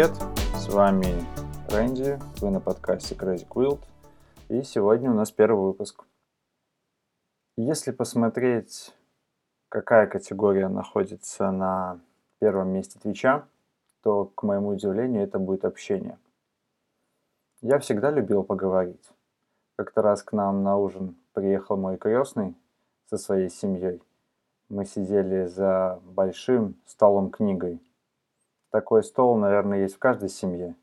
Привет! С вами Рэнди, вы на подкасте Crazy Quilt, и сегодня у нас первый выпуск. Если посмотреть, какая категория находится на первом месте Твича, то, к моему удивлению, это будет общение. Я всегда любил поговорить. Как-то раз к нам на ужин приехал мой крестный со своей семьей. Мы сидели за большим столом книгой. Такой стол, наверное, есть в каждой семье.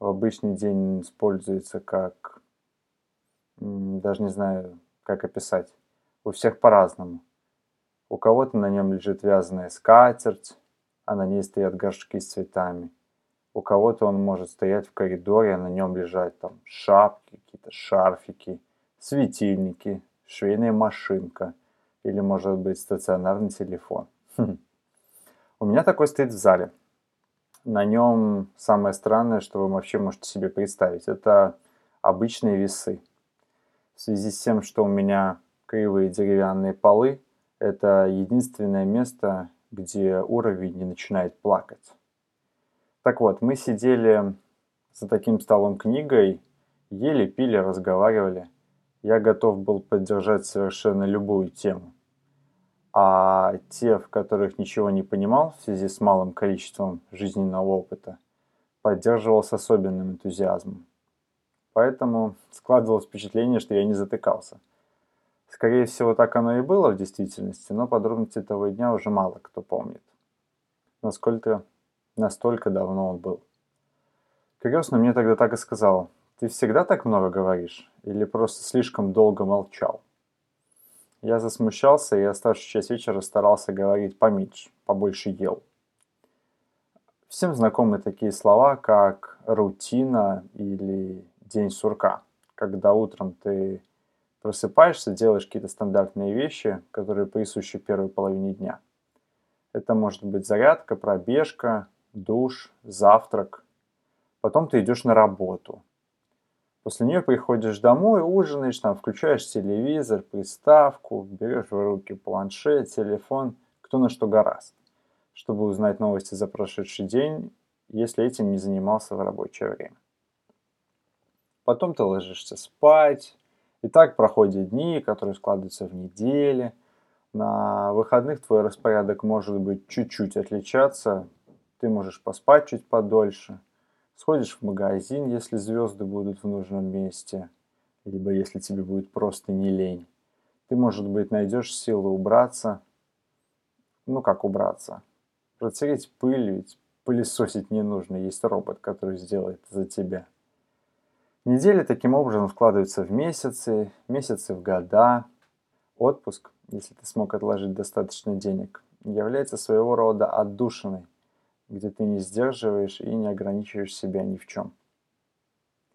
В обычный день используется как... Даже не знаю, как описать. У всех по-разному. У кого-то на нем лежит вязаная скатерть, а на ней стоят горшки с цветами. У кого-то он может стоять в коридоре, а на нем лежать там шапки, какие-то шарфики, светильники, швейная машинка или, может быть, стационарный телефон. Хм. У меня такой стоит в зале. На нем самое странное, что вы вообще можете себе представить, это обычные весы. В связи с тем, что у меня кривые деревянные полы, это единственное место, где уровень не начинает плакать. Так вот, мы сидели за таким столом книгой, ели, пили, разговаривали. Я готов был поддержать совершенно любую тему. А те, в которых ничего не понимал в связи с малым количеством жизненного опыта, поддерживал с особенным энтузиазмом. Поэтому складывалось впечатление, что я не затыкался. Скорее всего, так оно и было в действительности, но подробности того дня уже мало кто помнит. Насколько, настолько давно он был. Крестный мне тогда так и сказал – ты всегда так много говоришь? Или просто слишком долго молчал? Я засмущался и оставшуюся часть вечера старался говорить поменьше, побольше ел. Всем знакомы такие слова, как рутина или день сурка, когда утром ты просыпаешься, делаешь какие-то стандартные вещи, которые присущи первой половине дня. Это может быть зарядка, пробежка, душ, завтрак. Потом ты идешь на работу, После нее приходишь домой, ужинаешь, там, включаешь телевизор, приставку, берешь в руки планшет, телефон, кто на что гораст, чтобы узнать новости за прошедший день, если этим не занимался в рабочее время. Потом ты ложишься спать, и так проходят дни, которые складываются в недели. На выходных твой распорядок может быть чуть-чуть отличаться. Ты можешь поспать чуть подольше – Сходишь в магазин, если звезды будут в нужном месте, либо если тебе будет просто не лень. Ты, может быть, найдешь силы убраться. Ну, как убраться? Протереть пыль, ведь пылесосить не нужно, есть робот, который сделает за тебя. Недели таким образом складываются в месяцы, месяцы в года. Отпуск, если ты смог отложить достаточно денег, является своего рода отдушиной где ты не сдерживаешь и не ограничиваешь себя ни в чем.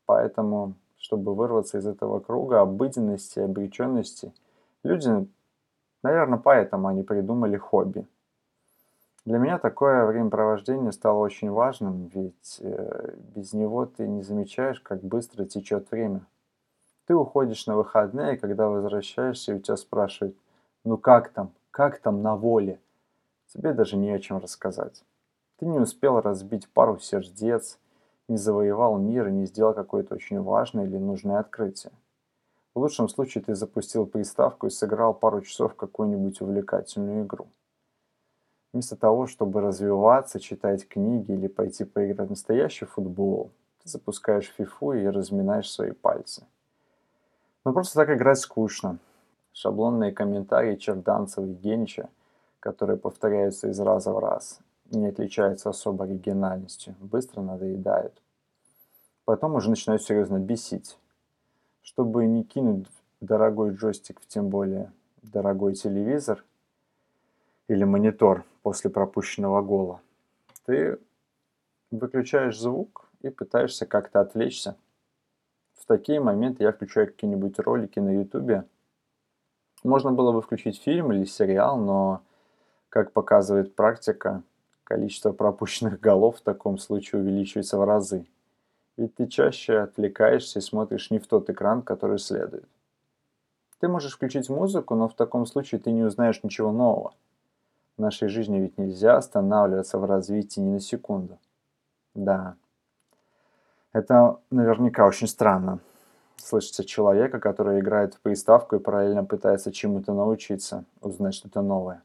Поэтому, чтобы вырваться из этого круга обыденности, обреченности, люди, наверное, поэтому они придумали хобби. Для меня такое времяпровождение стало очень важным, ведь э, без него ты не замечаешь, как быстро течет время. Ты уходишь на выходные, когда возвращаешься, и у тебя спрашивают, ну как там, как там на воле? Тебе даже не о чем рассказать. Ты не успел разбить пару сердец, не завоевал мир и не сделал какое-то очень важное или нужное открытие. В лучшем случае ты запустил приставку и сыграл пару часов какую-нибудь увлекательную игру. Вместо того, чтобы развиваться, читать книги или пойти поиграть в настоящий футбол, ты запускаешь фифу и разминаешь свои пальцы. Но просто так играть скучно. Шаблонные комментарии Черданцева и Генича, которые повторяются из раза в раз, не отличаются особо оригинальностью, быстро надоедают. Потом уже начинают серьезно бесить. Чтобы не кинуть дорогой джойстик тем более дорогой телевизор или монитор после пропущенного гола, ты выключаешь звук и пытаешься как-то отвлечься. В такие моменты я включаю какие-нибудь ролики на ютубе. Можно было бы включить фильм или сериал, но, как показывает практика, количество пропущенных голов в таком случае увеличивается в разы. Ведь ты чаще отвлекаешься и смотришь не в тот экран, который следует. Ты можешь включить музыку, но в таком случае ты не узнаешь ничего нового. В нашей жизни ведь нельзя останавливаться в развитии ни на секунду. Да. Это наверняка очень странно. Слышите человека, который играет в приставку и параллельно пытается чему-то научиться, узнать что-то новое.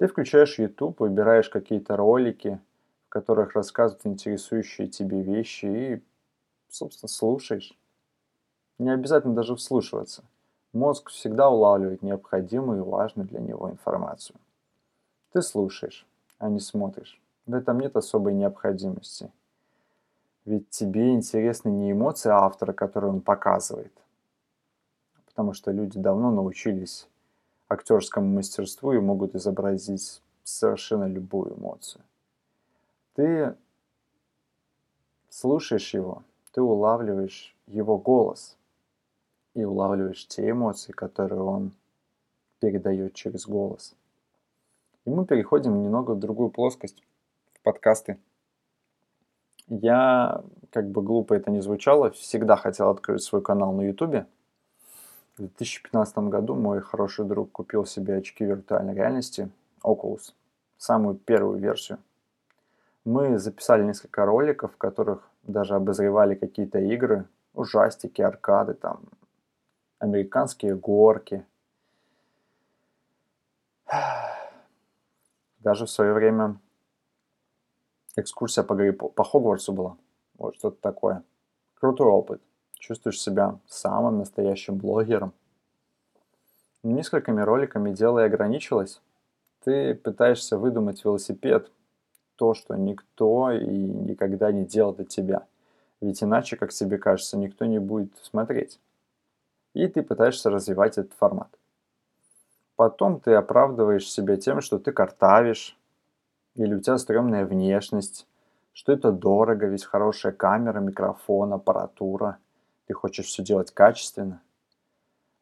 Ты включаешь YouTube, выбираешь какие-то ролики, в которых рассказывают интересующие тебе вещи и, собственно, слушаешь. Не обязательно даже вслушиваться. Мозг всегда улавливает необходимую и важную для него информацию. Ты слушаешь, а не смотришь. В этом нет особой необходимости. Ведь тебе интересны не эмоции автора, которые он показывает, потому что люди давно научились актерскому мастерству и могут изобразить совершенно любую эмоцию. Ты слушаешь его, ты улавливаешь его голос и улавливаешь те эмоции, которые он передает через голос. И мы переходим немного в другую плоскость, в подкасты. Я, как бы глупо это ни звучало, всегда хотел открыть свой канал на YouTube. В 2015 году мой хороший друг купил себе очки виртуальной реальности Oculus, самую первую версию. Мы записали несколько роликов, в которых даже обозревали какие-то игры, ужастики, аркады, там, американские горки. Даже в свое время экскурсия по, Гарри, по Хогвартсу была. Вот что-то такое. Крутой опыт. Чувствуешь себя самым настоящим блогером. Несколькими роликами дело и ограничилось. Ты пытаешься выдумать велосипед, то, что никто и никогда не делал для тебя. Ведь иначе, как тебе кажется, никто не будет смотреть. И ты пытаешься развивать этот формат. Потом ты оправдываешь себя тем, что ты картавишь, или у тебя стрёмная внешность, что это дорого, ведь хорошая камера, микрофон, аппаратура. Ты хочешь все делать качественно.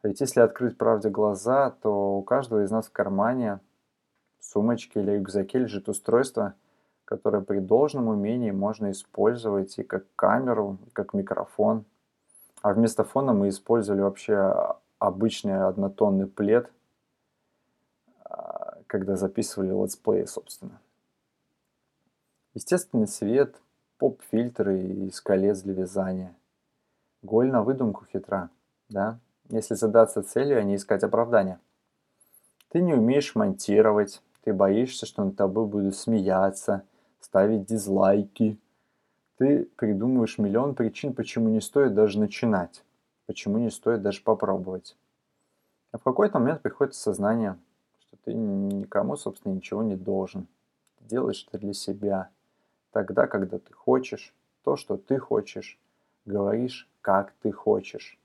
А ведь если открыть правде глаза, то у каждого из нас в кармане, сумочке или рюкзаке лежит устройство, которое при должном умении можно использовать и как камеру, и как микрофон. А вместо фона мы использовали вообще обычный однотонный плед, а, когда записывали летсплеи, собственно. Естественный свет, поп-фильтры из колец для вязания. Голь на выдумку хитра, да? Если задаться целью, а не искать оправдания. Ты не умеешь монтировать, ты боишься, что над тобой будут смеяться, ставить дизлайки. Ты придумываешь миллион причин, почему не стоит даже начинать, почему не стоит даже попробовать. А в какой-то момент приходит сознание, что ты никому, собственно, ничего не должен. Ты делаешь это для себя – тогда, когда ты хочешь, то, что ты хочешь, говоришь, как ты хочешь.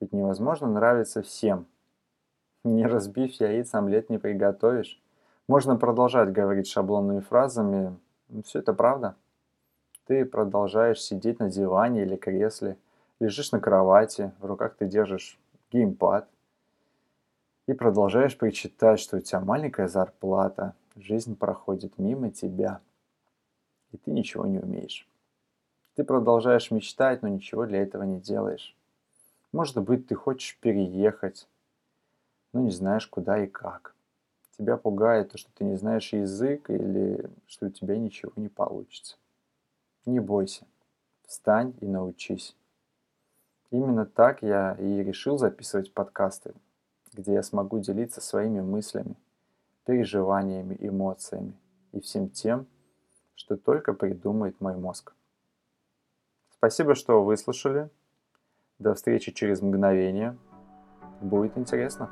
Ведь невозможно нравиться всем. Не разбив яиц, омлет не приготовишь. Можно продолжать говорить шаблонными фразами, но все это правда. Ты продолжаешь сидеть на диване или кресле, лежишь на кровати, в руках ты держишь геймпад, и продолжаешь причитать, что у тебя маленькая зарплата, жизнь проходит мимо тебя – и ты ничего не умеешь. Ты продолжаешь мечтать, но ничего для этого не делаешь. Может быть, ты хочешь переехать, но не знаешь куда и как. Тебя пугает то, что ты не знаешь язык или что у тебя ничего не получится. Не бойся. Встань и научись. Именно так я и решил записывать подкасты, где я смогу делиться своими мыслями, переживаниями, эмоциями и всем тем, что только придумает мой мозг. Спасибо, что выслушали. До встречи через мгновение. Будет интересно.